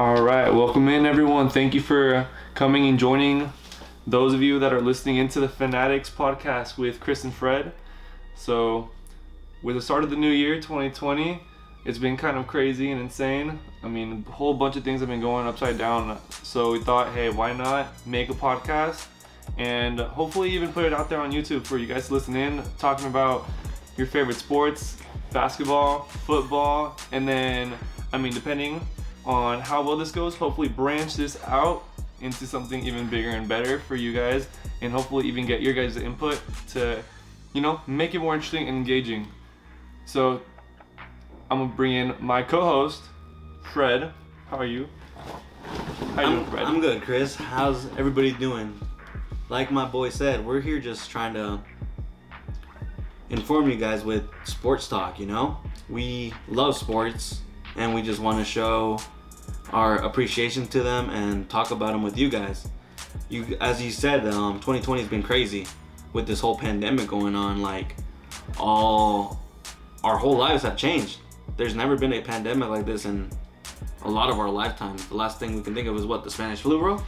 All right, welcome in everyone. Thank you for coming and joining those of you that are listening into the Fanatics podcast with Chris and Fred. So, with the start of the new year 2020, it's been kind of crazy and insane. I mean, a whole bunch of things have been going upside down. So, we thought, hey, why not make a podcast and hopefully even put it out there on YouTube for you guys to listen in, talking about your favorite sports, basketball, football, and then, I mean, depending on how well this goes, hopefully branch this out into something even bigger and better for you guys, and hopefully even get your guys' input to, you know, make it more interesting and engaging. So, I'm gonna bring in my co-host, Fred. How are you? How you I'm, doing, Fred? I'm good, Chris. How's everybody doing? Like my boy said, we're here just trying to inform you guys with sports talk. You know, we love sports, and we just want to show our appreciation to them and talk about them with you guys. You, as you said, um, 2020 has been crazy with this whole pandemic going on. Like, all our whole lives have changed. There's never been a pandemic like this in a lot of our lifetimes. The last thing we can think of is what the Spanish flu, bro.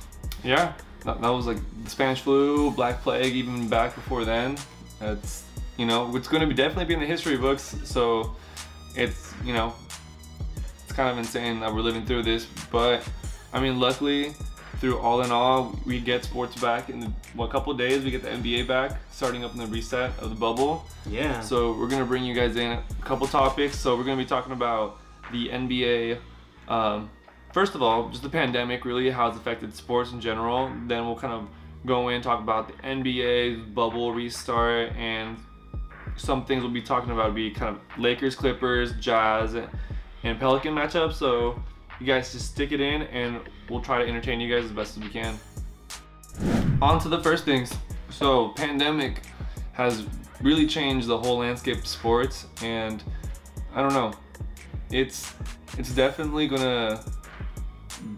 Yeah, that, that was like the Spanish flu, Black Plague, even back before then. It's you know it's going to be definitely be in the history books. So it's you know it's kind of insane that we're living through this. But I mean, luckily, through all in all, we get sports back in the, what couple days. We get the NBA back, starting up in the reset of the bubble. Yeah. So we're gonna bring you guys in a couple topics. So we're gonna be talking about the NBA. Um, first of all, just the pandemic, really how it's affected sports in general. Then we'll kind of go in talk about the NBA bubble restart and some things we'll be talking about be kind of Lakers, Clippers, Jazz, and Pelican matchup. So you guys just stick it in and we'll try to entertain you guys as best as we can. On to the first things. So pandemic has really changed the whole landscape of sports and I don't know. It's it's definitely gonna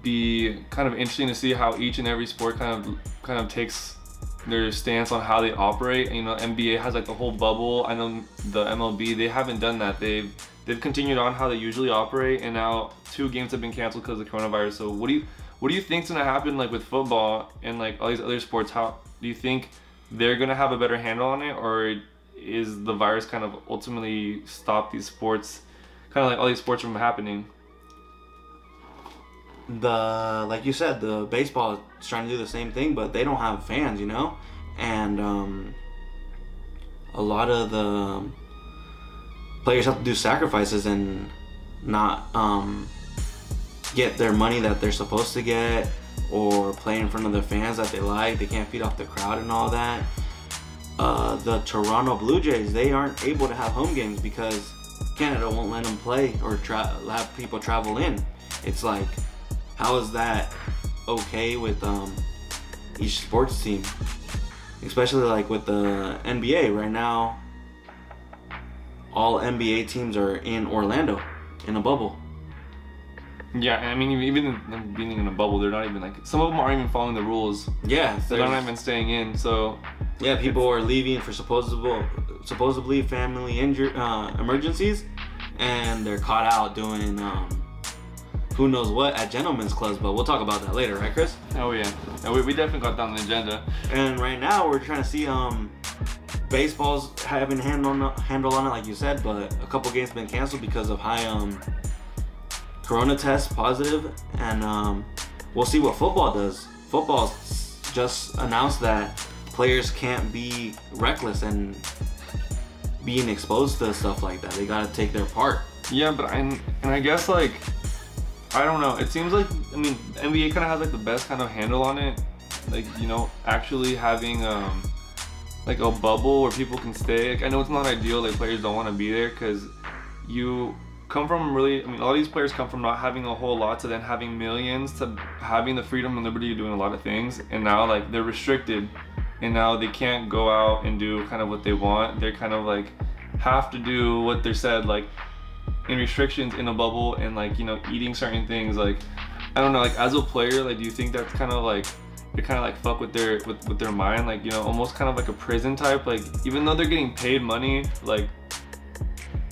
be kind of interesting to see how each and every sport kind of kind of takes their stance on how they operate. You know, NBA has like the whole bubble. I know the MLB they haven't done that. They've they've continued on how they usually operate, and now two games have been canceled because of coronavirus. So what do you what do you think's gonna happen like with football and like all these other sports? How do you think they're gonna have a better handle on it, or is the virus kind of ultimately stop these sports, kind of like all these sports from happening? The like you said, the baseball is trying to do the same thing, but they don't have fans, you know, and um, a lot of the players have to do sacrifices and not um, get their money that they're supposed to get or play in front of the fans that they like. They can't feed off the crowd and all that. Uh, the Toronto Blue Jays, they aren't able to have home games because Canada won't let them play or tra- have people travel in. It's like, how is that okay with um, each sports team? Especially like with the NBA right now, all NBA teams are in Orlando in a bubble. Yeah, I mean, even being in a bubble, they're not even like some of them aren't even following the rules. Yeah, they're not even staying in. So yeah, people are leaving for supposable, supposedly family injury uh, emergencies, and they're caught out doing um, who knows what at gentlemen's clubs. But we'll talk about that later, right, Chris? Oh yeah, yeah we, we definitely got down the agenda. And right now we're trying to see um baseball's having handle on, handle on it, like you said, but a couple games been canceled because of high um, corona test positive, and um, we'll see what football does. Football just announced that players can't be reckless and being exposed to stuff like that. They gotta take their part. Yeah, but I and I guess like I don't know. It seems like I mean NBA kind of has like the best kind of handle on it. Like you know, actually having um like a bubble where people can stay. Like, I know it's not ideal. Like players don't want to be there because you come from really. I mean, all these players come from not having a whole lot to then having millions to having the freedom and liberty of doing a lot of things, and now like they're restricted, and now they can't go out and do kind of what they want. They're kind of like have to do what they're said like in restrictions in a bubble and like you know eating certain things like I don't know like as a player like do you think that's kind of like to kind of like fuck with their with, with their mind like you know almost kind of like a prison type? Like even though they're getting paid money like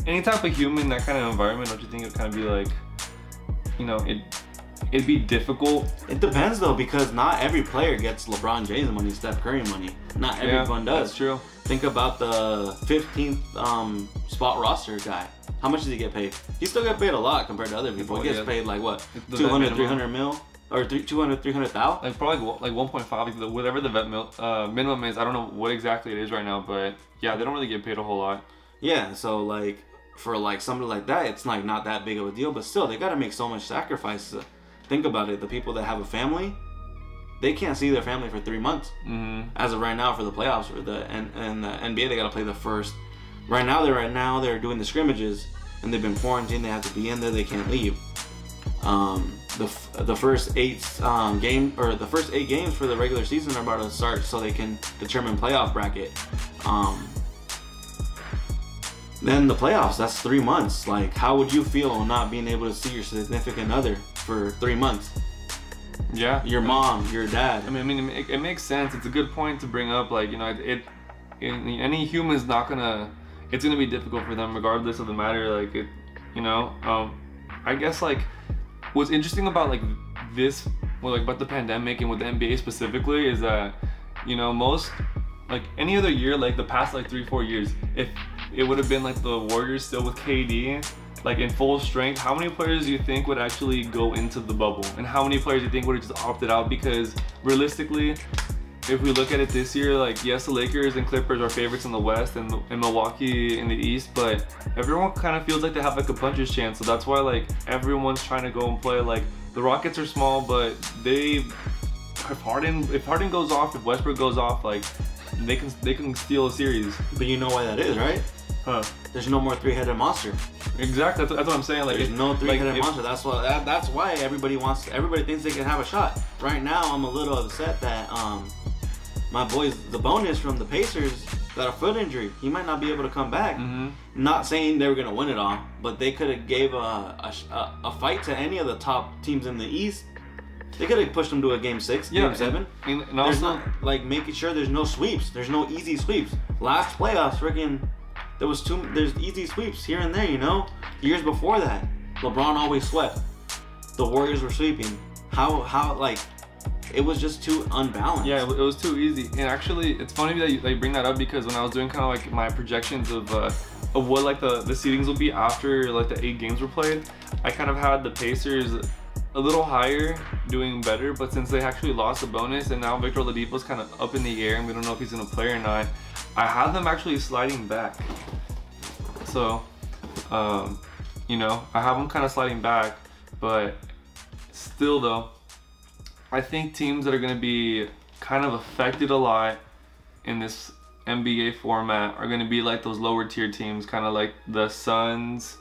any type of human that kind of environment don't you think it kind of be like you know it it'd be difficult. It depends though, because not every player gets LeBron James money, Steph Curry money. Not Yeah, everyone does. That's true. Think about the 15th um, spot roster guy. How much does he get paid? He still get paid a lot compared to other people. He gets Yeah. paid like what? The 200, 300 mil? Or three- 200, 300 thou? Like probably like 1.5, like whatever the vet mil, uh, minimum is. I don't know what exactly it is right now, but yeah, they don't really get paid a whole lot. Yeah, so like for like somebody like that, it's like not that big of a deal, but still they gotta make so much sacrifice. Think about it. The people that have a family, they can't see their family for three months. hmm As of right now, for the playoffs or the and, and the NBA, they gotta play the first. Right now, they're right now they're doing the scrimmages, and they've been quarantined. They have to be in there. They can't leave. Um, the f- the first eight um, game or the first eight games for the regular season are about to start, so they can determine playoff bracket. Um, then the playoffs, that's three months. Like, how would you feel on not being able to see your significant other for three months? Yeah. Your mom, your dad. I mean, I mean, it, it makes sense. It's a good point to bring up. Like, you know, it, it, it any human's not gonna. It's gonna be difficult for them, regardless of the matter. Like, it, you know, um, I guess like what's interesting about like this, well, like about the pandemic and with the NBA specifically is that, you know, most like any other year, like the past like three, four years, if it would have been like the Warriors still with KD, like in full strength, how many players do you think would actually go into the bubble? And how many players do you think would have just opted out? Because realistically, if we look at it this year, like yes, the Lakers and Clippers are favorites in the West and, and Milwaukee in the East, but everyone kind of feels like they have like a puncher's chance. So that's why like everyone's trying to go and play. Like the Rockets are small, but they if Harden if Harden goes off, if Westbrook goes off, like they can they can steal a series. But you know why that is, right? Huh. There's no more three-headed monster. Exactly. That's, that's what I'm saying. Like There's it- no three-headed if- monster. That's why. That, that's why everybody wants. Everybody thinks they can have a shot. Right now, I'm a little upset that um, my boys, Sabonis from the Pacers, got a foot injury. He might not be able to come back. Mhm. Not saying they were gonna win it all, but they could have gave a, a a a fight to any of the top teams in the East. They could have pushed them to a game six, Yeah, game seven. And, and There's also, not like making sure there's no sweeps. There's no easy sweeps. Last playoffs, freaking, there was two. There's easy sweeps here and there. You know, years before that, LeBron always swept. The Warriors were sweeping. How how like, it was just too unbalanced. Yeah, it was too easy. And actually, it's funny that you, you bring that up because when I was doing kind of like my projections of uh, of what like the the seedings will be after like the eight games were played, I kind of had the Pacers a little higher, doing better. But since they actually lost Sabonis and now Victor Oladipo's kind of up in the air and we don't know if he's gonna play or not, I have them actually sliding back. So, um, you know, I have them kind of sliding back, but still though. I think teams that are going to be kind of affected a lot in this NBA format are going to be like those lower tier teams, kind of like the Suns,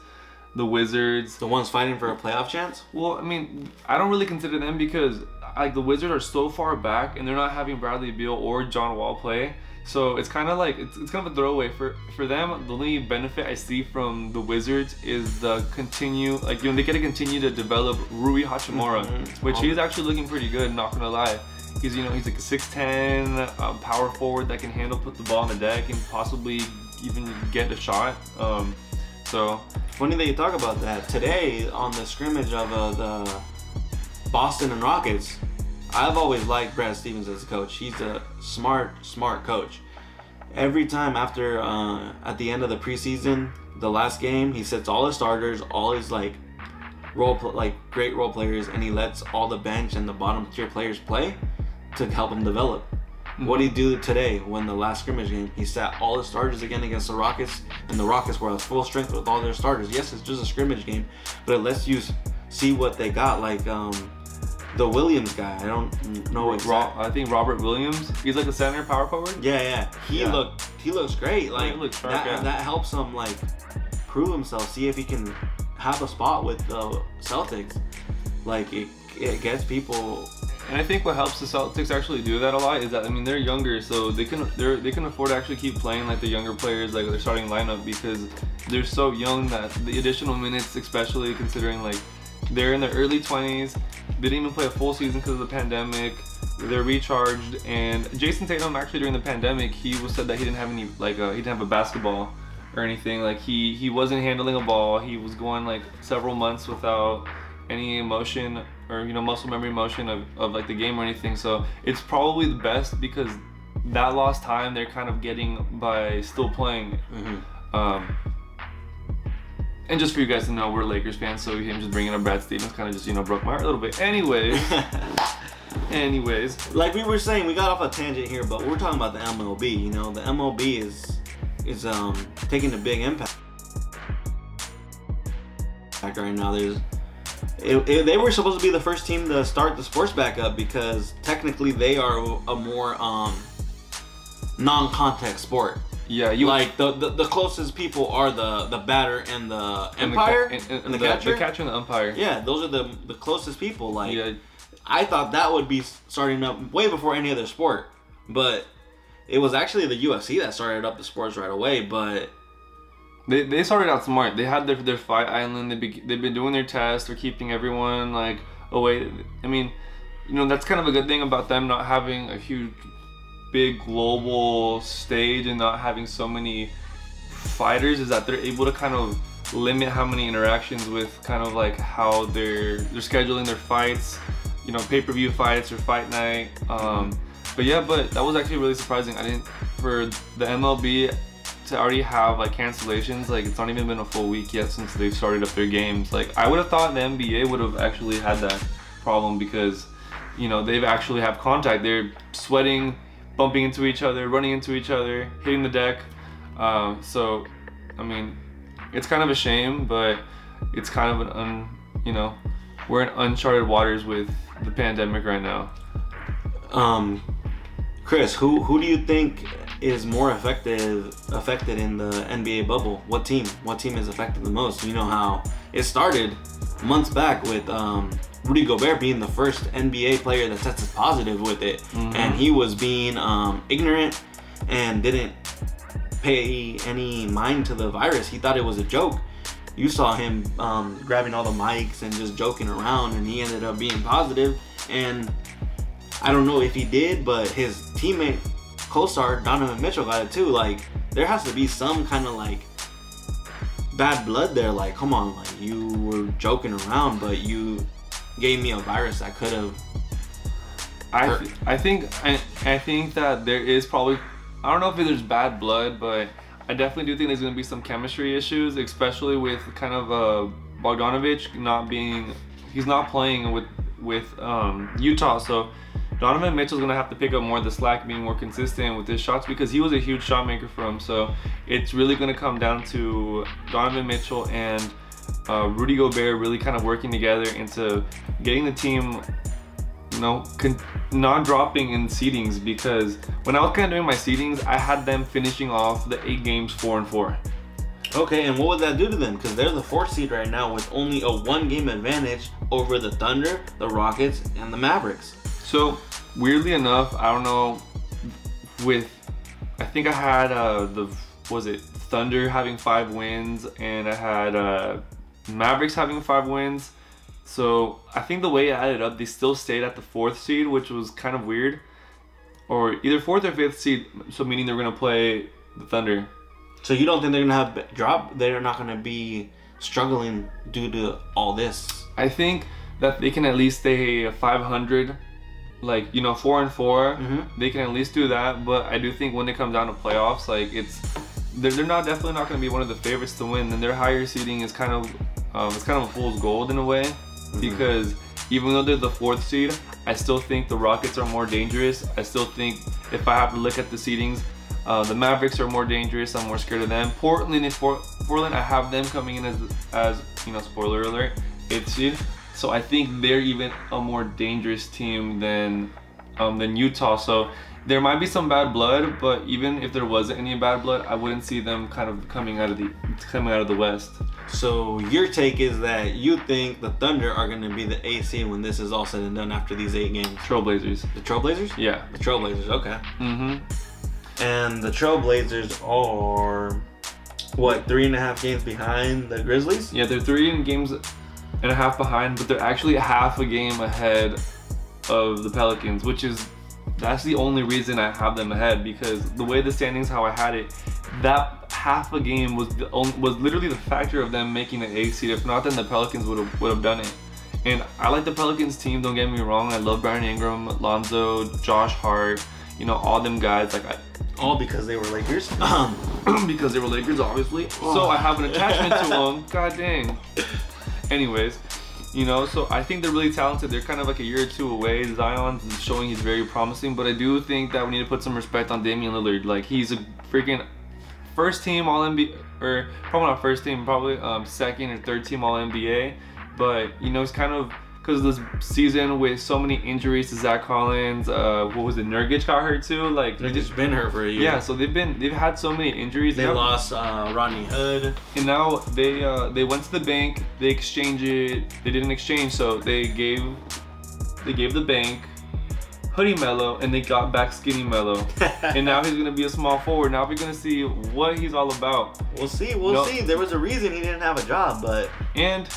the Wizards. The ones fighting for a playoff chance. Well, I mean, I don't really consider them because like the Wizards are so far back and they're not having Bradley Beal or John Wall play. So it's kind of like it's, it's kind of a throwaway for for them. The only benefit I see from the Wizards is the continue like you know they get to continue to develop Rui Hachimura, Mhm. which he's actually looking pretty good. Not gonna lie, he's you know he's like a 6'10 um, power forward that can handle put the ball on the deck and possibly even get a shot. Um, so Funny that you talk about that. Today on the scrimmage of uh, the Boston and Rockets, I've always liked Brad Stevens as a coach. He's a smart, smart coach. Every time after uh, at the end of the preseason, the last game, he sets all his starters, all his like role like great role players, and he lets all the bench and the bottom tier players play to help them develop. What did he do today when the last scrimmage game? He sat all his starters again against the Rockets, and the Rockets were at full strength with all their starters. Yes, it's just a scrimmage game, but it lets you see what they got. Like um, the Williams guy, I don't know Ro- exactly. I think Robert Williams. He's like a center power forward. Yeah, yeah. He Yeah. looked he looks great. Like looks sharp, that, yeah. that helps him like prove himself, see if he can have a spot with the Celtics. Like it, it gets people And I think what helps the Celtics actually do that a lot is that I mean they're younger, so they can they're they can afford to actually keep playing like the younger players, like their starting lineup, because they're so young that the additional minutes, especially considering like they're in their early 20s, they didn't even play a full season because of the pandemic. They're recharged, and Jayson Tatum actually during the pandemic he was said that he didn't have any like uh, he didn't have a basketball or anything. Like he he wasn't handling a ball. He was going like several months without any emotion or you know muscle memory motion of, of like the game or anything. So it's probably the best because that lost time they're kind of getting by still playing. Mm-hmm. Um, and just for you guys to know, we're Lakers fans, so him just bringing up Brad Stevens kind of just you know broke my heart a little bit. Anyways, anyways, like we were saying, we got off a tangent here, but we're talking about the MLB. You know, the MLB is is um taking a big impact right now. There's it, it- they were supposed to be the first team to start the sports back up because technically they are a more um non-contact sport. yeah, you like the, the the closest people are the the batter and the and the umpire and, and and the, the, catcher. the catcher and the umpire. Yeah, those are the the closest people. Like yeah, I thought that would be starting up way before any other sport, but it was actually the UFC that started up the sports right away. But They, they started out smart. They had their, their fight island. They be, they've been doing their tests. They're keeping everyone like away. I mean, you know that's kind of a good thing about them not having a huge, big global stage and not having so many fighters is that they're able to kind of limit how many interactions with kind of like how they're they're scheduling their fights. You know, pay per view fights or fight night. Um, but yeah, but that was actually really surprising. I didn't for the MLB to already have like cancellations. Like it's not even been a full week yet since they've started up their games. Like I would have thought the NBA would have actually had that problem because you know they've actually have contact. They're sweating, bumping into each other, running into each other, hitting the deck. Um, so I mean, it's kind of a shame, but it's kind of an un, you know, we're in uncharted waters with the pandemic right now. um, Chris, who who do you think is more effective affected in the NBA bubble? What team? What team is affected the most? You know how it started months back with um, Rudy Gobert being the first NBA player that tested positive with it, and he was being um, ignorant and didn't pay any mind to the virus. He thought it was a joke. You saw him um, grabbing all the mics and just joking around, and he ended up being positive. And I don't know if he did, but his teammate, co-star Donovan Mitchell, got it too. Like there has to be some kind of like bad blood there. Like, come on, like you were joking around, but you gave me a virus that could have. I, th- I think I, I think that there is probably I don't know if there's bad blood, but I definitely do think there's gonna be some chemistry issues, especially with kind of uh, Bogdanovich not being he's not playing with with um, Utah, so Donovan Mitchell's gonna have to pick up more of the slack, being more consistent with his shots because he was a huge shot maker for him. So it's really gonna come down to Donovan Mitchell and uh, Rudy Gobert really kind of working together into getting the team you know, con- not dropping in seedings because when I was kind of doing my seedings, I had them finishing off the eight games four and four. Okay, and what would that do to them? Because they're the fourth seed right now with only a one-game advantage over the Thunder, the Rockets, and the Mavericks. So weirdly enough, I don't know. With I think I had uh, the was it Thunder having five wins and I had uh, Mavericks having five wins. So I think the way it added up, they still stayed at the fourth seed, which was kind of weird. Or either fourth or fifth seed, so meaning they're gonna play the Thunder. So you don't think they're gonna have drop? They're not gonna be struggling due to all this. I think that they can at least stay 500, like you know, four and 4 Mhm. They can at least do that. But I do think when it comes down to playoffs, like it's they're, they're not definitely not going to be one of the favorites to win. And their higher seeding is kind of um, it's kind of a fool's gold in a way because even though they're the fourth seed, I still think the Rockets are more dangerous. I still think if I have to look at the seedings. Uh, the Mavericks are more dangerous. I'm more scared of them. Portland is Portland. I have them coming in as as you know. Spoiler alert, eighth seed. So I think they're even a more dangerous team than um, than Utah. So there might be some bad blood, but even if there wasn't any bad blood, I wouldn't see them kind of coming out of the coming out of the West. So your take is that you think the Thunder are gonna be the eighth seed when this is all said and done after these eight games. Trailblazers. The Trailblazers? Yeah. The Trailblazers. Okay. Mm-hmm. And the Trailblazers are what three and a half games behind the Grizzlies? Yeah, they're three games and a half behind, but they're actually half a game ahead of the Pelicans, which is that's the only reason I have them ahead because the way the standings how I had it, that half a game was the only, was literally the factor of them making the eighth seed. If not, then the Pelicans would have would have done it. And I like the Pelicans team. Don't get me wrong. I love Brandon Ingram, Lonzo, Josh Hart. You know all them guys. Like I, All because they were Lakers. Um, because they were Lakers, obviously. So I have an attachment to them. God dang. Anyways, you know, so I think they're really talented. They're kind of like a year or two away. Zion's showing he's very promising, but I do think that we need to put some respect on Damian Lillard. Like he's a freaking first team All NBA, or probably not first team, probably um, second or third team All NBA. But you know, it's kind of because this season with so many injuries to Zach Collins. Uh, what was it? Nurkic got hurt too. Like they've just been hurt for a year. yeah, so they've been they've had so many injuries. They lost uh, Rodney Hood. and now they uh, they went to the bank. They exchanged it. They didn't exchange, so they gave they gave the bank Hoodie Mello, and they got back Skinny Mello. and now he's gonna be a small forward. Now we're gonna see what he's all about. We'll see. We'll No. see. There was a reason he didn't have a job, but And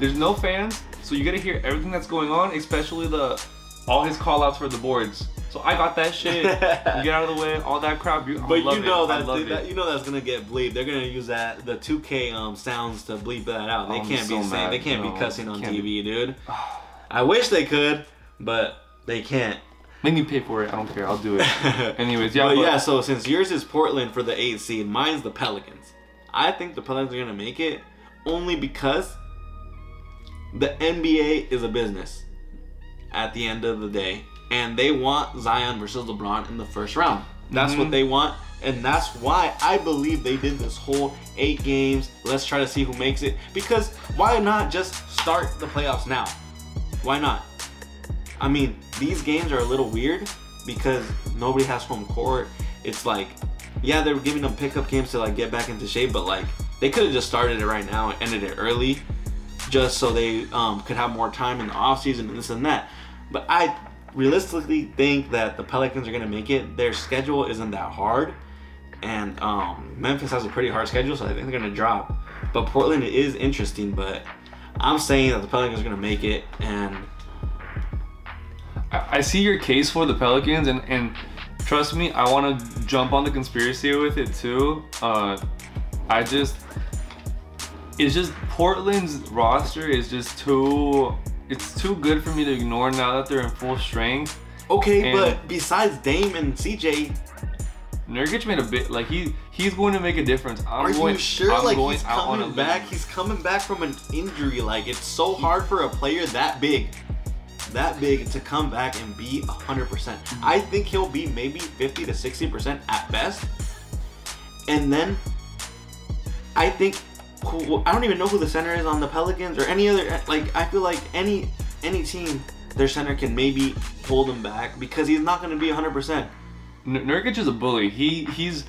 there's no fans, so you gotta hear everything that's going on, especially the all his call outs for the boards. So I got that shit. Get out of the way, all that crap. You, but you know. That, love that you know that's gonna get bleeped. They're gonna use that the 2K um sounds to bleep that out. They I'm can't so be saying they can't No, be cussing on TV, dude. I wish they could, but they can't. Make me pay for it. I don't care. I'll do it. Anyways, yeah, but, but- yeah. So since yours is Portland for the eighth seed, mine's the Pelicans. I think the Pelicans are gonna make it only because the NBA is a business at the end of the day, and they want Zion versus LeBron in the first round. That's what Mhm. they want, and that's why I believe they did this whole eight games. Let's try to see who makes it. Because why not just start the playoffs now? Why not? I mean, these games are a little weird because nobody has home court. It's like, yeah, they're giving them pickup games to like get back into shape, but like they could have just started it right now and ended it early, just so they um, could have more time in the offseason and this and that. But I realistically think that the Pelicans are gonna make it. Their schedule isn't that hard, and um, Memphis has a pretty hard schedule, so I think they're gonna drop. But Portland is interesting, but I'm saying that the Pelicans are gonna make it, and I I see your case for the Pelicans, and and trust me, I want to jump on the conspiracy with it too. Uh, I just, it's just Portland's roster is just too, it's too good for me to ignore now that they're in full strength. Okay, And- but besides Dame and CJ, Nurkic made a bit like he he's going to make a difference. I'm are going, you sure? I'm like he's out on a coming back. He's coming back from an injury. Like it's so hard for a player that big, that big to come back and be hundred percent. Mm-hmm. I think he'll be maybe fifty to sixty percent at best, and then I think who- I don't even know who the center is on the Pelicans or any other. Like I feel like any any team, their center can maybe hold him back because he's not going to be hundred percent. N- Nurkic is a bully. He he's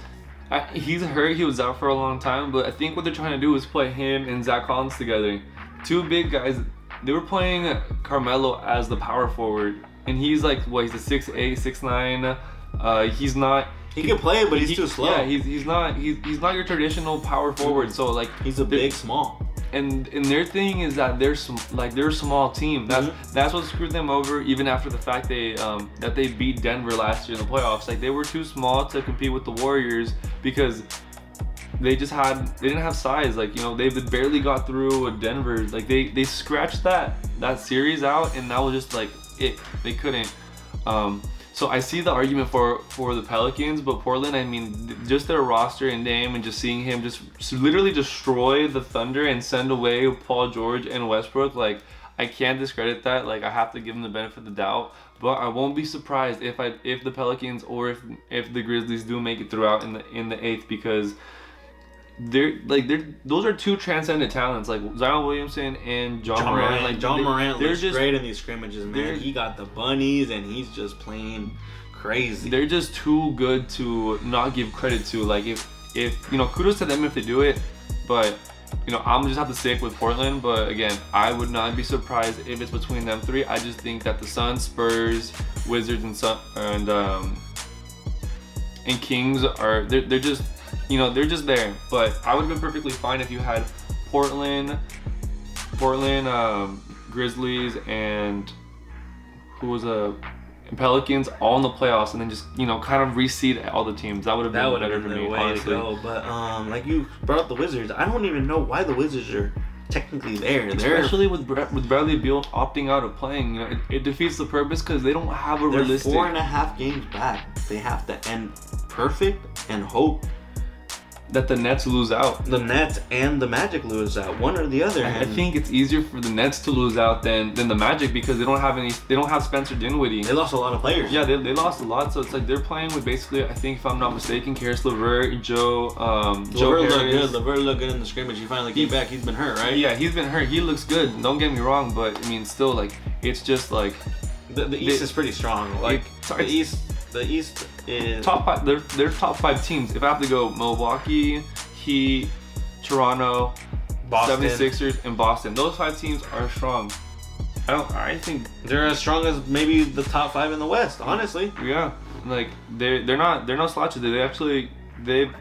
I, he's hurt. He was out for a long time, but I think what they're trying to do is play him and Zach Collins together. Two big guys. They were playing Carmelo as the power forward, and he's like what? He's a six eight, six nine. Uh, he's not. He can play, but he's he- too slow. Yeah, he's he's not he's, he's not your traditional power forward. So like He's a big small. and and their thing is that they're sm- like they're a small team. That's Mhm. that's what screwed them over. Even after the fact they um, that they beat Denver last year in the playoffs, like they were too small to compete with the Warriors because they just had they didn't have size. Like you know they barely got through with Denver. Like they they scratched that that series out, and that was just like it. They couldn't. Um, so I see the argument for for the Pelicans, but Portland, I mean, just their roster and name, and just seeing him just literally destroy the Thunder and send away Paul George and Westbrook, like I can't discredit that. Like I have to give him the benefit of the doubt, but I won't be surprised if I if the Pelicans or if if the Grizzlies do make it throughout in the in the eighth because they're like they're those are two transcendent talents like Zion Williamson and Ja, Ja Morant. Morant, Like Ja they- Morant they're looks just great in these scrimmages, man. He got the bunnies and he's just playing crazy. they're just too good to not give credit to. Like if if you know, kudos to them if they do it, but you know, I'm just have to stick with Portland. But again, I would not be surprised if it's between them three. I just think that the Suns, Spurs, Wizards, and Sun and um and Kings are they're, they're just you know they're just there. But I would have been perfectly fine if you had Portland, Portland, um, Grizzlies, and who was a Pelicans all in the playoffs, and then just you know kind of reseed all the teams. That would have been better been for me, way honestly. to go. But um, like you brought up the Wizards, I don't even know why the Wizards are technically there. They're Especially with with Bradley Beal opting out of playing, you know, it, it defeats the purpose because they don't have a they're realistic. four and a half games back. They have to end perfect and hope that the Nets lose out. the Nets and the Magic lose out, one or the other. I I think it's easier for the Nets to lose out than than the Magic because they don't have any. They don't have Spencer Dinwiddie. they lost a lot of players. Yeah, they, they lost a lot, so it's like they're playing with basically, I think if I'm not mistaken, Caris LeVert, Joe, um, Joe Levert looked good. Levert looked good in the scrimmage. He finally came back. He's been hurt, right? Yeah, he's been hurt. He looks good. Don't get me wrong, but I mean, still, like, it's just like The, the East They- is pretty strong. Like It- the East, the East is top five. They're they're top five teams. If I have to go, Milwaukee, Heat, Toronto, Boston. 76ers, and Boston. Those five teams are strong. I don't. I think They're as strong as maybe the top five in the West. Honestly, Yeah, like they they're not they're not slouches. They actually they've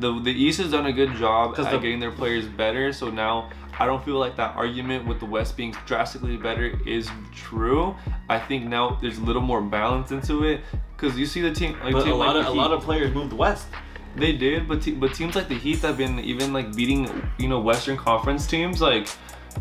the the East has done a good job 'Cause at the- getting their players better. So now I don't feel like that argument with the West being drastically better is true. I think now there's a little more balance into it because you see the team like but team a lot like of a lot of players moved west. they did, but te- but teams like the Heat have been even like beating you know Western Conference teams like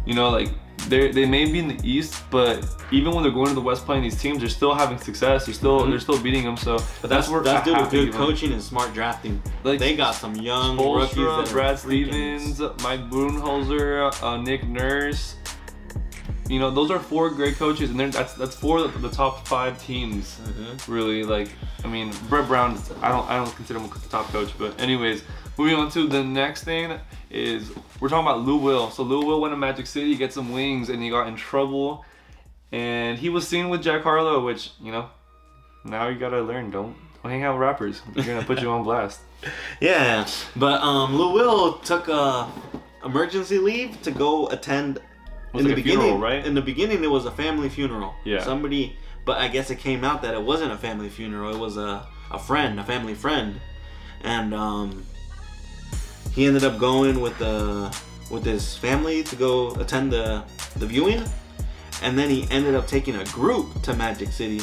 you know like they they may be in the East, but even when they're going to the West playing these teams, they're still having success. They're still Mhm. they're still beating them. So But that's where that's due to good coaching and smart drafting. Like, they got some young rookies. Spoelstra, That Brad freaking- Stevens, Mike Budenholzer, uh, Nick Nurse. You know, those are four great coaches, and that's that's four of the top five teams. Mhm. Really, like I mean, Brett Brown. I don't I don't consider him a top coach, but anyways, moving on to the next thing is we're talking about Lou Will. So Lou Will went to Magic City, get some wings, and he got in trouble, and he was seen with Jack Harlow, which you know, now you gotta learn don't. don't Hang out with rappers. They're gonna put you on blast. Yeah, but um, Lou Will took a emergency leave to go attend. in like the a funeral, beginning, right? In the beginning, it was a family funeral. Yeah. Somebody, but I guess it came out that it wasn't a family funeral. It was a a friend, a family friend, and um, he ended up going with the with his family to go attend the the viewing, and then he ended up taking a group to Magic City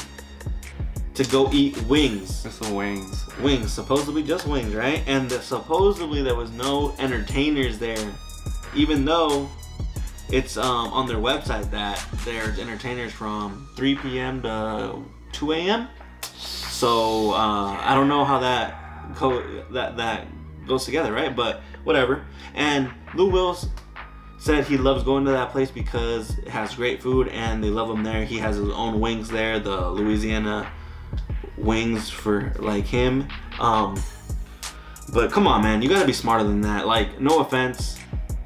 to go eat wings. There's some wings. wings. Supposedly just wings right? And the, supposedly there was no entertainers there. Even though it's um, on their website that there's entertainers from 3 p.m to 2 a.m so uh, i don't know how that co- that that goes together right but whatever and lou wills said he loves going to that place because it has great food and they love him there he has his own wings there the louisiana wings for like him. Um, but come on, man, you gotta be smarter than that. Like, no offense,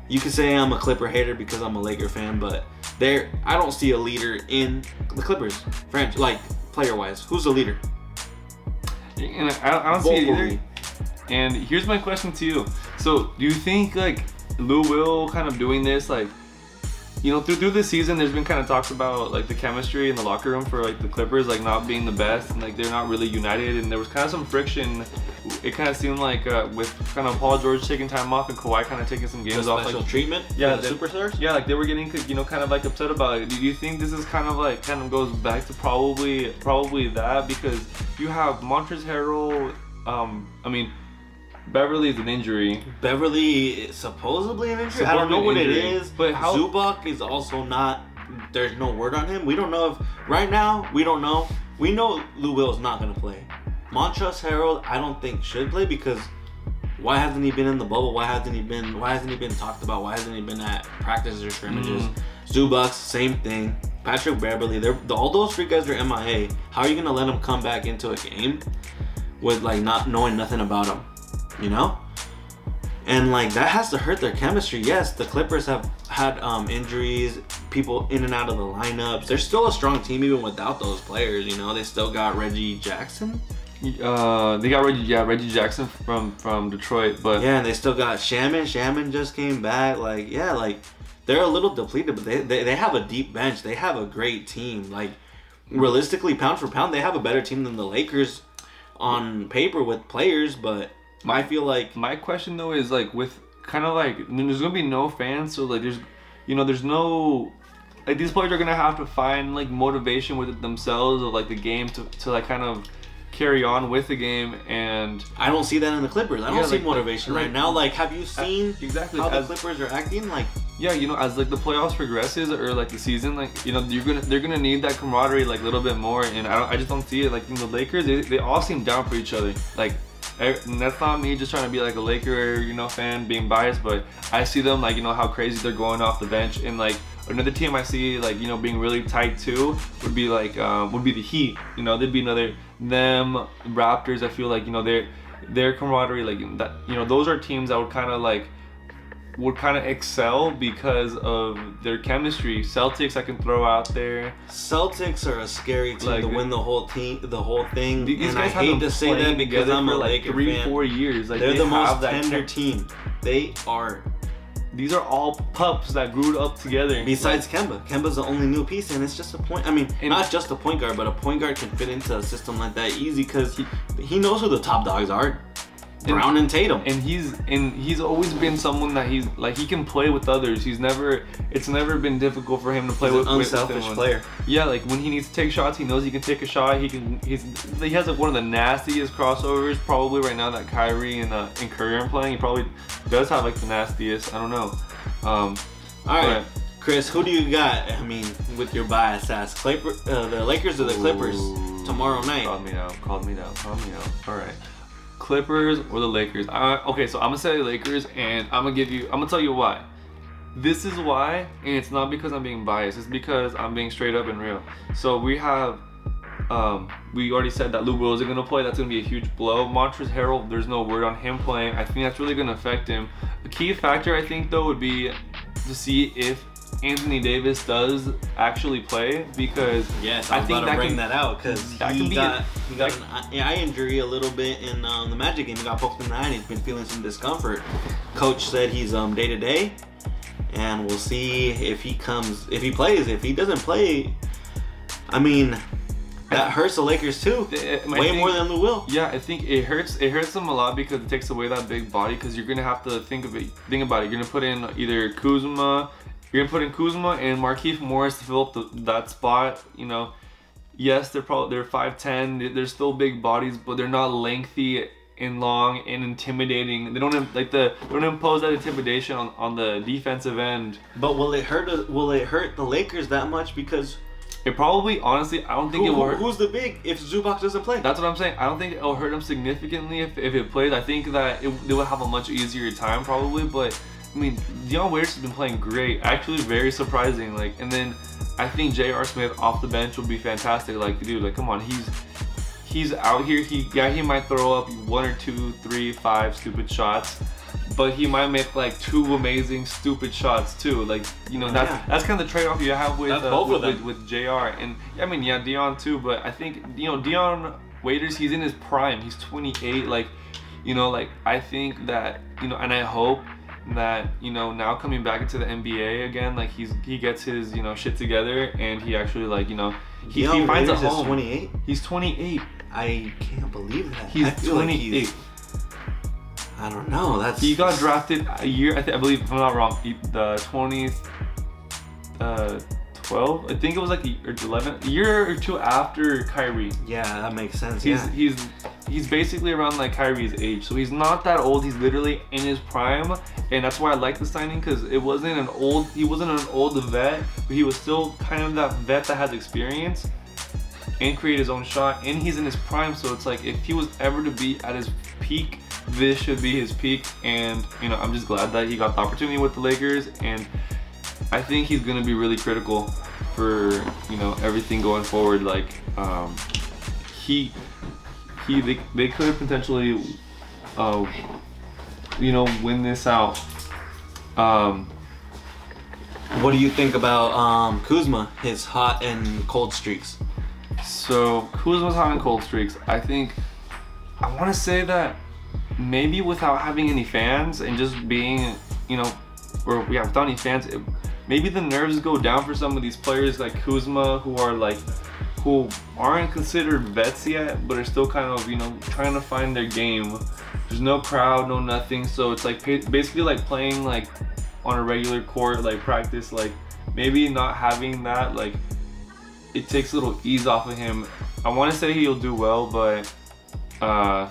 you can say I'm a Clipper hater because I'm a Laker fan, but there, I don't see a leader in the Clippers. French, like player wise, who's the leader? And I, I don't see it either. And here's my question to you. So, do you think like Lou Will kind of doing this like you know, through through this season, there's been kind of talks about like the chemistry in the locker room for like the Clippers, like not being the best, and like they're not really united, and there was kind of some friction. It kind of seemed like uh, with kind of Paul George taking time off and Kawhi kind of taking some The games off, special like treatment Yeah, the superstars. yeah, like they were getting you know kind of like upset about it. Do you think this is kind of like kind of goes back to probably probably that because you have Montrezl Harrell, um, I mean Beverley is an injury. Beverley is supposedly an injury. I don't know what it injury. is. But how- Zubac is also not. There's no word on him. We don't know if right now. We don't know. We know Lou Will's not gonna play. Montrezl Harrell, I don't think should play because why hasn't he been in the bubble? Why hasn't he been? Why hasn't he been talked about? Why hasn't he been at practices or scrimmages? Mm. Zubac, same thing. Patrick Beverley, they're all those three guys are MIA. How are you gonna let them come back into a game with like not knowing nothing about them? You know? And like that has to hurt their chemistry. Yes, the Clippers have had um, injuries, people in and out of the lineups. They're still a strong team even without those players. You know, they still got Reggie Jackson. Uh, they got Reggie, yeah, Reggie Jackson from from Detroit, but Yeah, and they still got Shamet. Shamet just came back. Like, yeah, like they're a little depleted, but they, they, they have a deep bench. They have a great team. Like, realistically, pound for pound, they have a better team than the Lakers on paper with players, but I feel like My question though is like with kind of like I mean, there's gonna be no fans, so like there's you know there's no like these players are gonna have to find like motivation with themselves of like the game to, to like kind of carry on with the game and I don't see that in the Clippers. I don't Yeah, see like- motivation like- right now. Like, have you seen exactly how the Clippers are acting? Like, yeah you know as like the playoffs progresses or like the season like you know you're gonna they're gonna need that camaraderie like a little bit more and I, don't, I just don't see it like in the lakers they, they all seem down for each other like and that's not me just trying to be like a laker you know fan being biased but i see them like you know how crazy they're going off the bench and like another team i see like you know being really tight too would be like um, would be the heat you know there'd be another them raptors i feel like you know their their camaraderie like that you know those are teams that would kind of like would kind of excel because of their chemistry. Celtics, I can throw out there. Celtics are a scary team Like- to win the whole team, the whole thing. These and I guys have hate to say that because I'm a like Laker three, fan. four years. Like They're they the most tender team. They are. These are all pups that grew up together. Besides Kemba, Kemba's the only new piece, and it's just a point. I mean, not just a point guard, but a point guard can fit into a system like that easy because he, he knows who the top dogs are. Brown and Tatum. and he's and he's always been someone that he's like he can play with others. He's never it's never been difficult for him to play He's with an unselfish anyone. player. Yeah, like when he needs to take shots, he knows he can take a shot. He can he's he has like one of the nastiest crossovers probably right now that Kyrie and uh, and Curry are playing. He probably does have like the nastiest. I don't know. Um, All right, but- Chris, who do you got? I mean, with your bias ass, Clipper, uh, the Lakers or the Clippers Ooh, tomorrow night? Called me out. Called me out. Called me out. All right. Clippers or the Lakers? Okay, so I'm gonna say Lakers, and I'm gonna give you. I'm gonna tell you why. This is why, and it's not because I'm being biased. It's because I'm being straight up and real. So we have. Um, we already said that Lou Will isn't gonna play. That's gonna be a huge blow. Montrezl Harrell, there's no word on him playing. I think that's really gonna affect him. A key factor, I think, though, would be to see if Anthony Davis does actually play because Yes, I I, think that bring can- that out because he can be got a- he got an eye injury a little bit in um, the Magic game. He got poked in the eye. and He's been feeling some discomfort. Coach said he's um day to day, and we'll see if he comes if he plays. If he doesn't play, I mean, that hurts the Lakers too. I- I Way think- more than Lou Will. Yeah, I think it hurts. It hurts them a lot because it takes away that big body. Because you're gonna have to think of it. Think about it. You're gonna put in either Kuzma. You're gonna put in Kuzma and Markieff Morris to fill up the, that spot. You know, yes, they're probably they're five ten. They're still big bodies, but they're not lengthy and long and intimidating. They don't like the they don't impose that intimidation on, on the defensive end. But will it hurt? Will it hurt the Lakers that much? Because It probably, honestly, I don't think who, it will hurt. who's the big if Zubac doesn't play? That's what I'm saying. I don't think it'll hurt them significantly if, if it plays. I think that it, they will have a much easier time probably. But I mean, Dion Waiters has been playing great. Actually, very surprising. Like, and then I think J.R. Smith off the bench will be fantastic. Like, dude, like, come on, he's he's out here. He yeah, he might throw up one or two, three, five stupid shots. But he might make like two amazing stupid shots too. Like you know that's Yeah. that's kind of the trade off you have with uh, both with, with, with Jr. And I mean yeah Dion too. But I think you know Dion Waiters he's in his prime. He's 28. Like you know like I think that you know and I hope that you know now coming back into the NBA again like he's he gets his you know shit together and he actually like you know he, Dion he finds a home. 28. He's 28. I can't believe that. He's I feel like 28. he's- I don't know. That's He got drafted a year. I, th- I believe, if I'm not wrong, the 20, uh, 12. I think it was like a, or 11, a year or two after Kyrie. Yeah, that makes sense. He's yeah. he's he's basically around like Kyrie's age, so he's not that old. He's literally in his prime, and that's why I like the signing because it wasn't an old. He wasn't an old vet, but he was still kind of that vet that has experience and create his own shot, and he's in his prime. So it's like if he was ever to be at his peak, this should be his peak. And you know, I'm just glad that he got the opportunity with the Lakers, and I think he's gonna be really critical for you know everything going forward. Like um, he he they, they could potentially uh, you know win this out. Um, What do you think about um, Kuzma, his hot and cold streaks? So Kuzma's hot and cold streaks. I think I want to say that maybe without having any fans and just being, you know, or we have without any fans, it, maybe the nerves go down for some of these players like Kuzma who are like who aren't considered vets yet, but are still kind of you know trying to find their game. There's no crowd, no nothing, so it's like basically like playing like on a regular court, like practice, like maybe not having that like it takes a little ease off of him. I want to say he'll do well, but uh,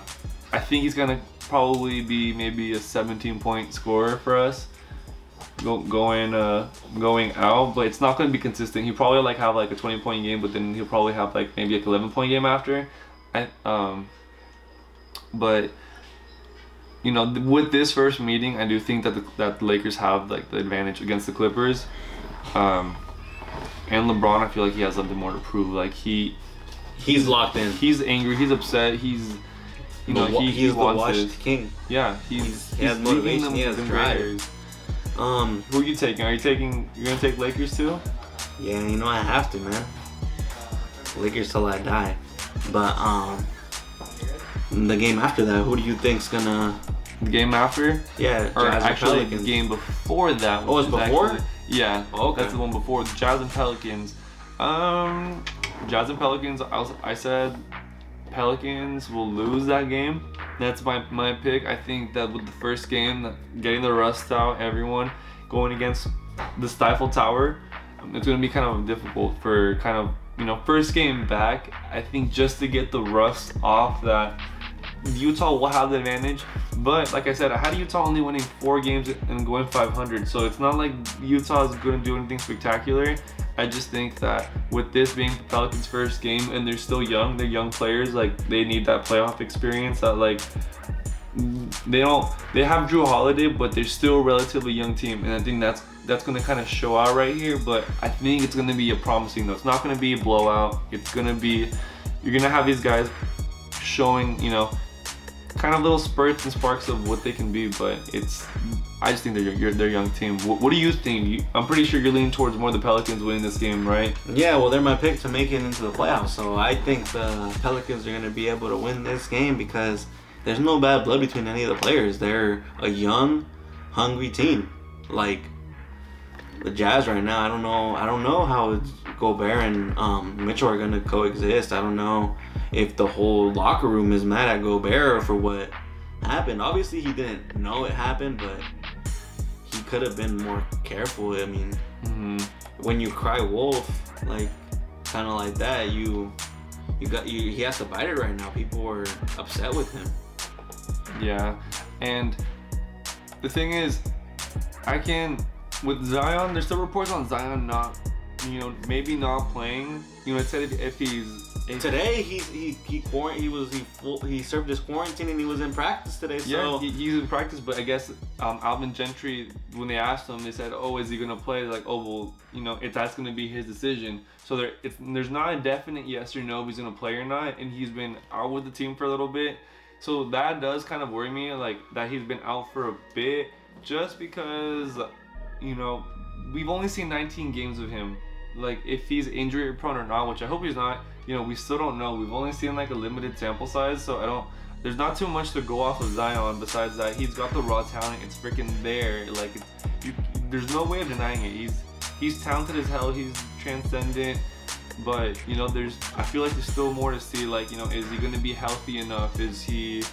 I think he's gonna probably be maybe a 17 point scorer for us go, going uh going out but it's not going to be consistent he'll probably like have like a 20 point game but then he'll probably have like maybe like 11 point game after I, um but you know th- with this first meeting I do think that the, that the Lakers have like the advantage against the Clippers um and LeBron I feel like he has something more to prove like he He's locked in. he's angry he's upset he's you know The he, he's he the wants washed this. king. Yeah, he's, He's- he he's has leaving motivation, he has them drive. Um, Who are you taking? Are you taking? You're gonna take Lakers too? yeah, you know I have to, man. Lakers till I die. But um, the game after that, who do you think's gonna? The game after, Yeah, or Jazz actually the game before that? Oh, it's before? actually- yeah. Oh, okay. That's the one before the Jazz and Pelicans. Um, Jazz and Pelicans. I, was, I said Pelicans will lose that game. That's my my pick. I think that with the first game, getting the rust out, everyone going against the Stifle Tower, um, it's gonna be kind of difficult for kind of you know first game back. I think just to get the rust off that Utah will have the advantage. But like I said, I had Utah only winning four games and going 500, so it's not like Utah is going to do anything spectacular. I just think that with this being the Pelicans' first game and they're still young, they're young players, like they need that playoff experience. That like they don't they have Jrue Holiday, but they're still a relatively young team, and I think that's that's gonna kind of show out right here. But I think it's gonna be a promising though. It's not gonna be a blowout. It's gonna be you're gonna have these guys showing you know kind of little spurts and sparks of what they can be. But it's I just think they're you're, they're young team. What, what do you think? You, I'm pretty sure you're leaning towards more the Pelicans winning this game, right? Yeah, well, they're my pick to make it into the playoffs. So I think the Pelicans are going to be able to win this game because there's no bad blood between any of the players. They're a young, hungry team. Like the Jazz right now, I don't know. I don't know how Gobert and um, Mitchell are going to coexist. I don't know if the whole locker room is mad at Gobert for what happened. Obviously, he didn't know it happened, but he could have been more careful. I mean, hmm when you cry wolf, like kind of like that, you you got you. He has to bite it right now. People are upset with him. Yeah, and the thing is, I can with Zion. There's still reports on Zion not, you know, maybe not playing. You know, it said if, he's if, Today he he he quarant he was he full, he served his quarantine and he was in practice today. Yeah, So he, he's in practice, but I guess um, Alvin Gentry, when they asked him, they said, "Oh, is he gonna play?" Like, "Oh, well, you know, if that's gonna be his decision." So there, it's, there's not a definite yes or no if he's gonna play or not, and he's been out with the team for a little bit. So that does kind of worry me, like that he's been out for a bit, just because, you know, we've only seen 19 games of him. Like, if he's injury prone or not, which I hope he's not, you know, we still don't know. We've only seen like a limited sample size, so I don't. There's not too much to go off of Zion besides that he's got the raw talent. It's freaking there. Like, you, there's no way of denying it. He's he's talented as hell. He's transcendent. But you know, there's. I feel like there's still more to see. Like, you know, is he gonna be healthy enough? Is he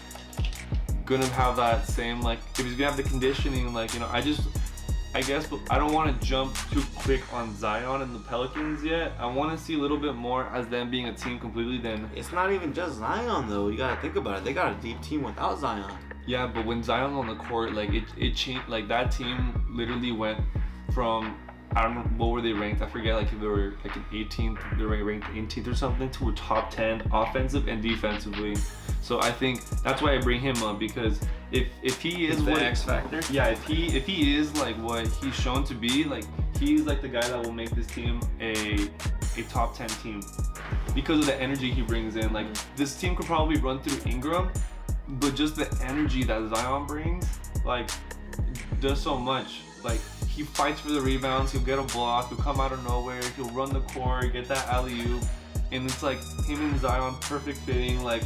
gonna have that same like? If he's gonna have the conditioning, like, you know, I just. I guess I don't want to jump too quick on Zion and the Pelicans yet. I want to see a little bit more as them being a team completely. Then it's not even just Zion though. You gotta think about it. They got a deep team without Zion. Yeah, but when Zion's on the court, like it, it changed. Like that team literally went from I don't know what were they ranked. I forget. Like if they were like an 18th, they were ranked 18th or something to a top 10 offensive and defensively. So I think that's why I bring him up because if if he is the what X factor. yeah, if he if he is like what he's shown to be, like he's like the guy that will make this team a a top 10 team because of the energy he brings in. Like mm-hmm. this team could probably run through Ingram, but just the energy that Zion brings, like does so much. Like he fights for the rebounds, he'll get a block, he'll come out of nowhere, he'll run the court, get that alley oop, and it's like him and Zion perfect fitting. Like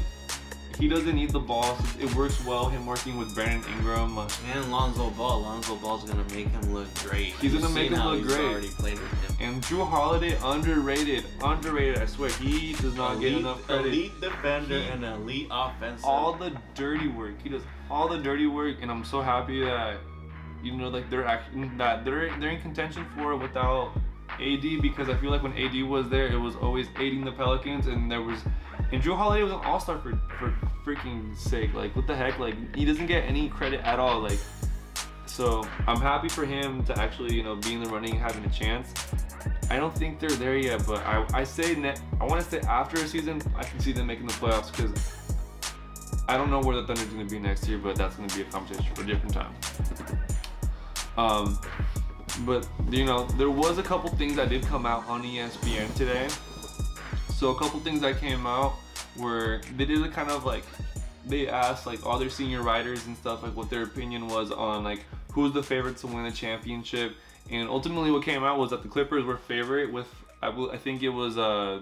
he doesn't need the ball, so it works well. Him working with Brandon Ingram. Uh, And Lonzo Ball. Lonzo Ball's gonna make him look great. He's gonna make him look he's great. Already played with him. And Jrue Holiday, underrated, underrated. I swear, he does not get enough credit. elite defender He- and elite offensive. all the dirty work. He does all the dirty work, and I'm so happy that you know, like they're actually that they're they're in contention for without AD because I feel like when AD was there, it was always aiding the Pelicans, and there was, and Jrue Holiday was an All Star for for freaking sake. Like what the heck? Like he doesn't get any credit at all. Like, so I'm happy for him to actually you know be in the running, having a chance. I don't think they're there yet, but I I say net. I want to say after a season, I can see them making the playoffs because. I don't know where the Thunder's going to be next year, but that's going to be a conversation for a different time. Um, but you know, there was a couple things that did come out on ESPN today. So a couple things that came out were they did a kind of like they asked like all their senior writers and stuff like what their opinion was on like who's the favorite to win the championship. And ultimately, what came out was that the Clippers were favorite with I, think it was uh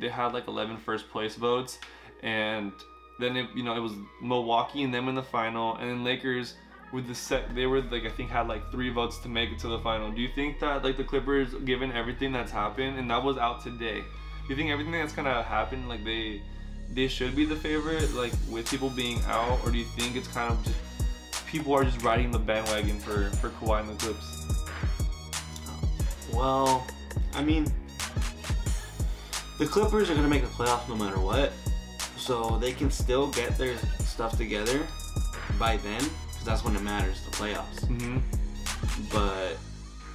they had like 11 first place votes, and then it you know it was Milwaukee and them in the final, and then Lakers with the set they were like I think had like three votes to make it to the final. Do you think that like the Clippers, given everything that's happened, and that was out today, do you think everything that's kind of happened like they they should be the favorite like with people being out, or do you think it's kind of just people are just riding the bandwagon for for Kawhi and the Clips? Well, I mean, the Clippers are gonna make the playoffs no matter what, so they can still get their stuff together by then, because that's when it matters, the playoffs. Mm-hmm. But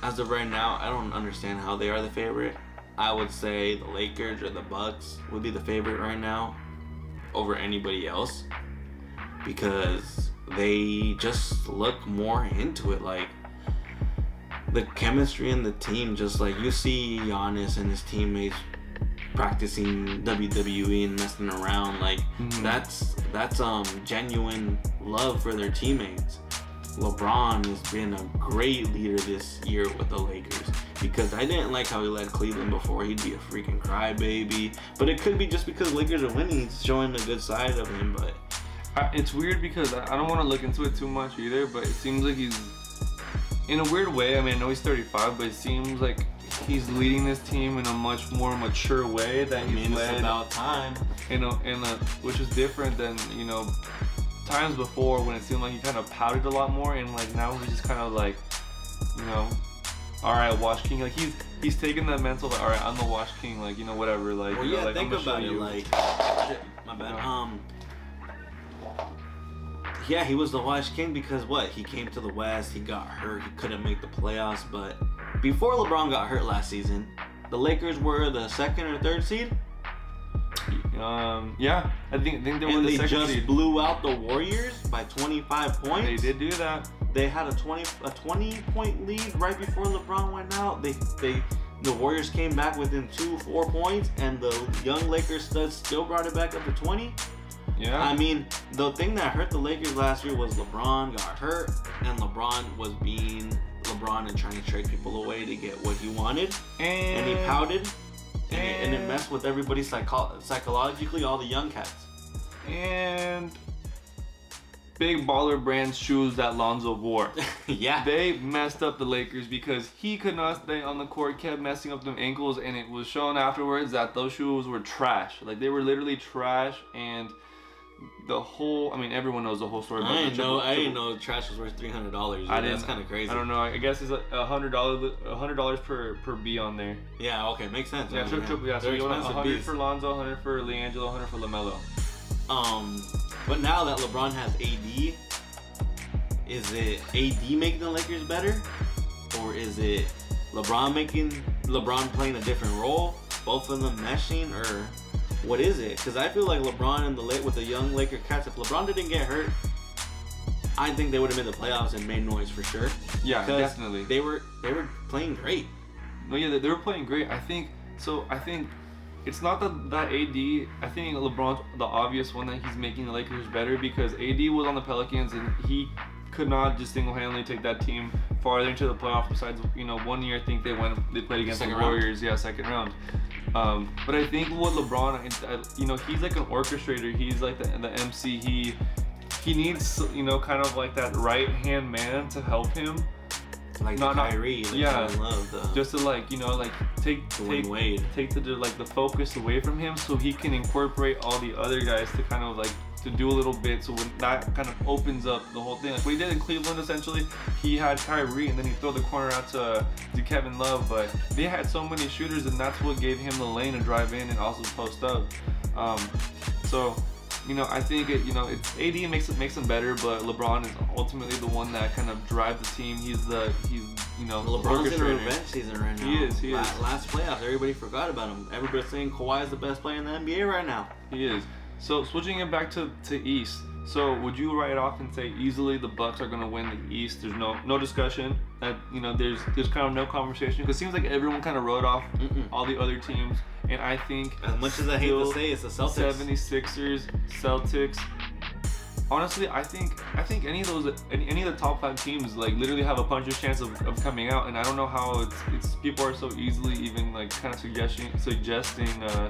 as of right now, I don't understand how they are the favorite. I would say the Lakers or the Bucks would be the favorite right now over anybody else because they just look more into it. Like the chemistry in the team, just like you see Giannis and his teammates practicing WWE and messing around. Like Mhm. that's that's um genuine love for their teammates. LeBron has been a great leader this year with the Lakers because I didn't like how he led Cleveland before. He'd be a freaking crybaby, but it could be just because Lakers are winning. He's showing the good side of him, but I, it's weird because I, I don't want to look into it too much either, but it seems like he's in a weird way. I mean, I know he's 35, but it seems like he's leading this team in a much more mature way that I he's mean led it's about time. in a, in a which is different than you know times before when it seemed like he kind of pouted a lot more and like now he's just kind of like you know all right wash king like he's he's taking that mental like all right i'm the wash king like you know whatever like Well, you know, yeah, like, think I'm about it. you. Like, shit, my bad. Yeah. Um, yeah, he was the Wash King because what? He came to the West. He got hurt. He couldn't make the playoffs. But before LeBron got hurt last season, the Lakers were the second or third seed, um yeah i think i think they were the they second just seed blew out the Warriors by 25 points. they did do that They had a 20 a 20 point lead right before LeBron went out. They they the Warriors came back within two four points, and the young Lakers studs still brought it back up to 20. Yeah I mean, the thing that hurt the Lakers last year was LeBron got hurt, and LeBron was being LeBron and trying to trade people away to get what he wanted, and he pouted, and, it, and it messed with everybody psycho- psychologically, all the young cats. and big baller brand shoes that lonzo wore yeah, They messed up the Lakers because he could not stay on the court, kept messing up them ankles, and it was shown afterwards that those shoes were trash. Like they were literally trash, and the whole I mean everyone knows the whole story I didn't know. I didn't know trash was worth three hundred dollars. I That's kind of crazy. I don't know. I guess it's a hundred dollars, hundred dollars per per B on there. Yeah, okay, makes sense. Yeah, triple, triple, yeah. So you want hundred for Lonzo, hundred for LiAngelo, hundred for LaMelo. Um, but now that LeBron has AD, is it AD making the Lakers better, or is it LeBron making LeBron playing a different role? Both of them meshing, or what is it? Because I feel like LeBron and the late with the young Laker cats. If LeBron didn't get hurt, I think they would have made the playoffs and made noise for sure. Yeah, definitely. They were they were playing great. No, yeah, they, they were playing great. I think so. I think it's not that that AD. I think LeBron, the obvious one that he's making the Lakers better because AD was on the Pelicans and he could not just single-handedly take that team farther into the playoffs. Besides, you know, one year I think they went they played against Second the round. Warriors. Yeah, second round. Um, but I think what LeBron, you know, he's like an orchestrator. He's like the, the MC. He he needs you know kind of like that right hand man to help him Like No, the no, Kyrie, like yeah. I love the just to like you know like take Dwyane take Wade. take the like the focus away from him so he can incorporate all the other guys to kind of like to do a little bit. So when that kind of opens up the whole thing, like what he did in Cleveland, essentially, he had Kyrie and then he throw the corner out to to Kevin Love. But they had so many shooters, and that's what gave him the lane to drive in and also post up. Um, so you know, I think it, you know, it's AD makes it makes them better, but LeBron is ultimately the one that kind of drives the team. He's the he's you know LeBron's in a revenge season right now. He is, he La- is. Last playoffs, everybody forgot about him. Everybody's saying Kawhi is the best player in the NBA right now. He is. So switching it back to, to East. So would you write off and say easily the Bucks are gonna win the East? There's no no discussion. That you know there's there's kind of no conversation because it seems like everyone kind of wrote off Mm-mm. all the other teams, and I think As much as I hate to say, it's the Celtics. 76ers, Celtics. Honestly, I think I think any of those any, any of the top five teams like literally have a puncher's chance of, of coming out, and I don't know how it's it's people are so easily even like kind of suggesting suggesting uh,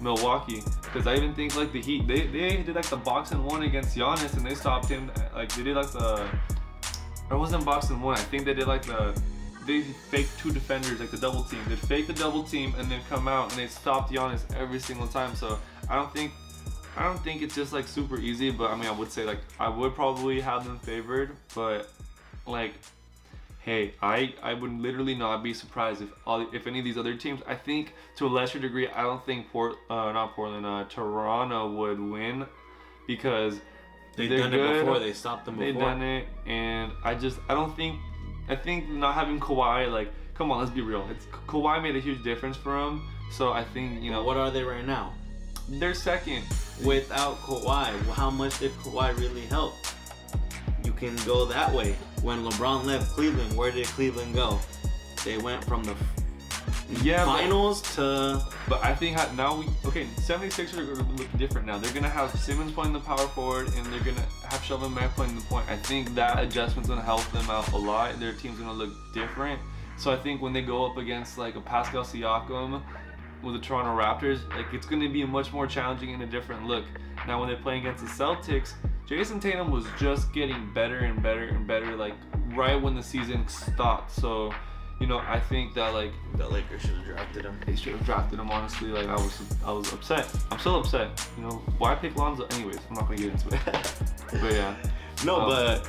Milwaukee because I even think like the Heat they they did like the box and one against Giannis and they stopped him like they did like the it wasn't box and one I think they did like the they fake two defenders like the double team they fake the double team and then come out and they stopped Giannis every single time so I don't think I don't think it's just like super easy, but I mean, I would say like I would probably have them favored, but like, hey, I I would literally not be surprised if all if any of these other teams. I think to a lesser degree, I don't think Port uh, not Portland, uh, Toronto would win because They've done good. it before. They stopped them before. They've done it, and I just I don't think I think not having Kawhi like come on, let's be real. It's Kawhi made a huge difference for him, so I think you know what are they right now? they're second. Without Kawhi, how much did Kawhi really help? You can go that way. When LeBron left Cleveland, where did Cleveland go? They went from the Yeah, but- finals to But I think now we okay. 76ers are going to look different now. They're gonna have Simmons playing the power forward, and they're gonna have Shake Milton playing the point. I think that adjustment's gonna help them out a lot. Their team's gonna look different. So I think when they go up against like a Pascal Siakam with the Toronto Raptors, like it's gonna be much more challenging and a different look. Now when they play against the Celtics, Jayson Tatum was just getting better and better and better, like right when the season stopped. So, you know, I think that like the Lakers should have drafted him. they should have drafted him. Honestly, like I was, I was upset. I'm still upset. You know, why pick Lonzo? Anyways, I'm not gonna get into it. but yeah, No, Um, but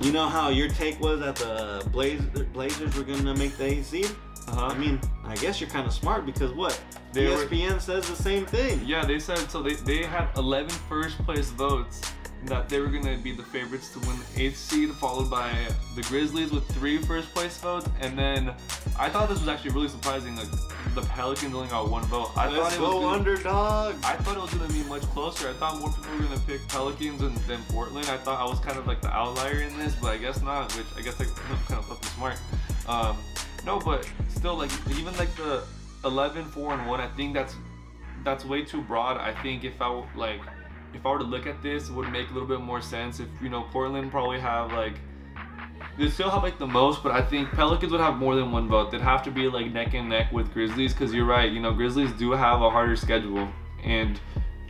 you know how your take was that the Blaz- Blazers were gonna make the seed? uh-huh. I mean, I guess you're kind of smart because what? They were- ESPN says the same thing. yeah, they said so. They they had 11 first place votes that they were gonna be the favorites to win the eighth seed, followed by the Grizzlies with three first place votes, and then I thought this was actually really surprising. Like the Pelicans only got one vote. I Let's thought it was go gonna- underdog. I thought it was gonna be much closer. I thought more people were gonna pick Pelicans than, than Portland. I thought I was kind of like the outlier in this, but I guess not. Which I guess I'm kind of fucking smart. Um, no, but still, like even like the 11, 4, and one, I think that's that's way too broad. I think if I like if I were to look at this, it would make a little bit more sense. If you know Portland probably have like they still have like the most, but I think Pelicans would have more than one vote. They'd have to be like neck and neck with Grizzlies because you're right. You know, Grizzlies do have a harder schedule, and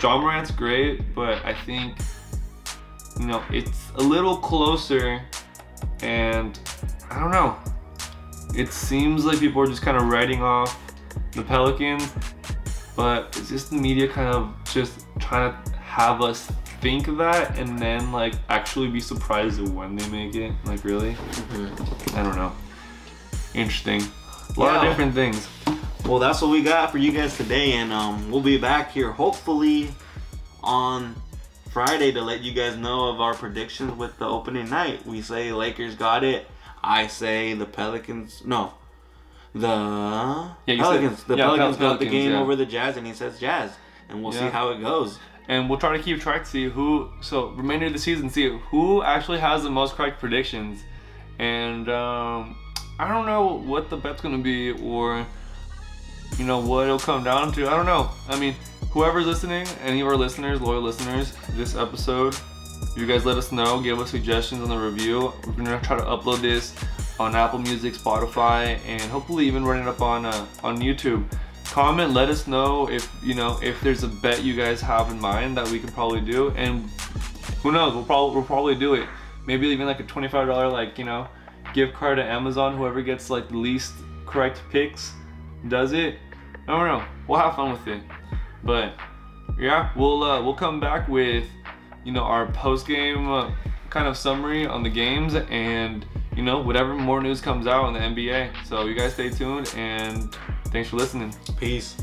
Ja Morant's great, but I think you know it's a little closer, and I don't know. It seems like people are just kind of writing off the Pelicans, but it's just the media kind of just trying to have us think that and then like actually be surprised at when they make it. Like really? I don't know. Interesting. A lot Yeah. of different things. Well, that's what we got for you guys today, and um, we'll be back here hopefully on Friday to let you guys know of our predictions with the opening night. We say Lakers got it. I say the Pelicans. No, the Yeah, you said- Pelicans. the yeah, Pelicans Pel- got the game yeah. over the Jazz, and he says Jazz, and we'll see how it goes. And we'll try to keep track to see who so remainder of the season see who actually has the most correct predictions. And um I don't know what the bet's gonna be or you know what it'll come down to. I don't know. I mean, whoever's listening, any of our listeners, loyal listeners, this episode, you guys let us know, give us suggestions on the review. We're gonna try to upload this on Apple Music, Spotify, and hopefully even run it up on uh, on YouTube. Comment, let us know if you know if there's a bet you guys have in mind that we can probably do, and who knows, we'll probably we'll probably do it. Maybe even like a twenty-five dollar like you know gift card to Amazon. Whoever gets like the least correct picks does it. I don't know. We'll have fun with it, but yeah, we'll uh, we'll come back with you know, our post game uh, kind of summary on the games and you know whatever more news comes out in the NBA. So you guys stay tuned and Thanks for listening. Peace.